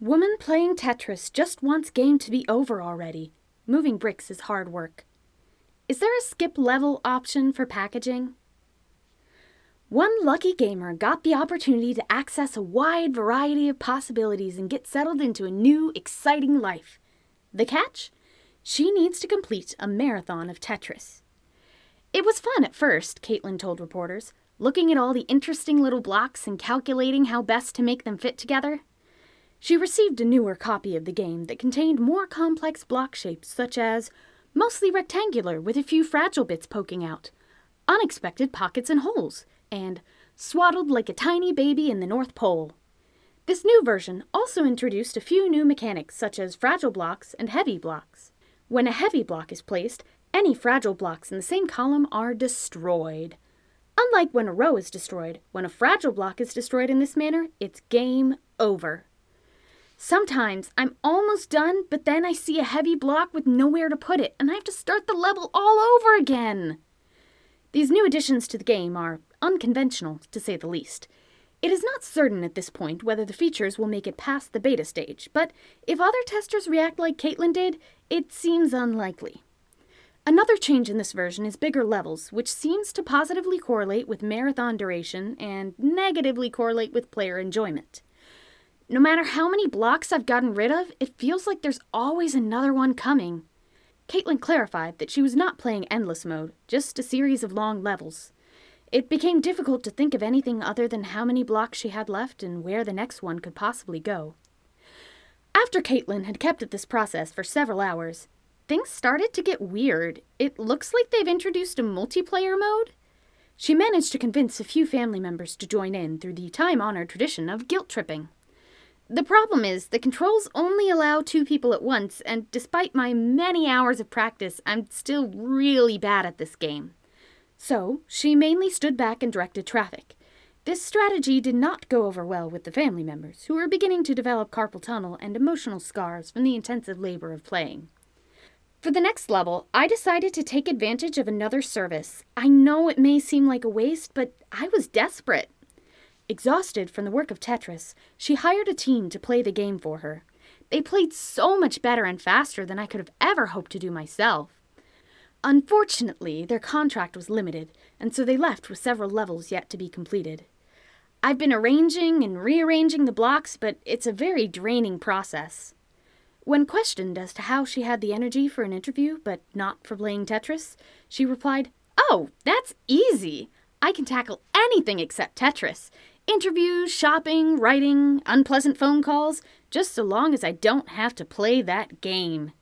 Woman playing Tetris just wants game to be over already. Moving bricks is hard work. Is there a skip level option for packaging? One lucky gamer got the opportunity to access a wide variety of possibilities and get settled into a new, exciting life. The catch? She needs to complete a marathon of Tetris. It was fun at first, Caitlin told reporters, looking at all the interesting little blocks and calculating how best to make them fit together. She received a newer copy of the game that contained more complex block shapes, such as mostly rectangular with a few fragile bits poking out, unexpected pockets and holes, and swaddled like a tiny baby in the North Pole. This new version also introduced a few new mechanics such as fragile blocks and heavy blocks. When a heavy block is placed, any fragile blocks in the same column are destroyed. Unlike when a row is destroyed, when a fragile block is destroyed in this manner, it's game over. Sometimes I'm almost done, but then I see a heavy block with nowhere to put it, and I have to start the level all over again. These new additions to the game are unconventional, to say the least. It is not certain at this point whether the features will make it past the beta stage, but if other testers react like Caitlin did, it seems unlikely. Another change in this version is bigger levels, which seems to positively correlate with marathon duration and negatively correlate with player enjoyment. No matter how many blocks I've gotten rid of, it feels like there's always another one coming. Caitlin clarified that she was not playing endless mode, just a series of long levels. It became difficult to think of anything other than how many blocks she had left and where the next one could possibly go. After Caitlin had kept at this process for several hours, things started to get weird. It looks like they've introduced a multiplayer mode. She managed to convince a few family members to join in through the time honored tradition of guilt tripping. The problem is, the controls only allow two people at once, and despite my many hours of practice, I'm still really bad at this game. So, she mainly stood back and directed traffic. This strategy did not go over well with the family members, who were beginning to develop carpal tunnel and emotional scars from the intensive labor of playing. For the next level, I decided to take advantage of another service. I know it may seem like a waste, but I was desperate. Exhausted from the work of Tetris, she hired a team to play the game for her. They played so much better and faster than I could have ever hoped to do myself. Unfortunately, their contract was limited, and so they left with several levels yet to be completed. I've been arranging and rearranging the blocks, but it's a very draining process. When questioned as to how she had the energy for an interview, but not for playing Tetris, she replied, Oh, that's easy! I can tackle anything except Tetris. Interviews, shopping, writing, unpleasant phone calls, just so long as I don't have to play that game.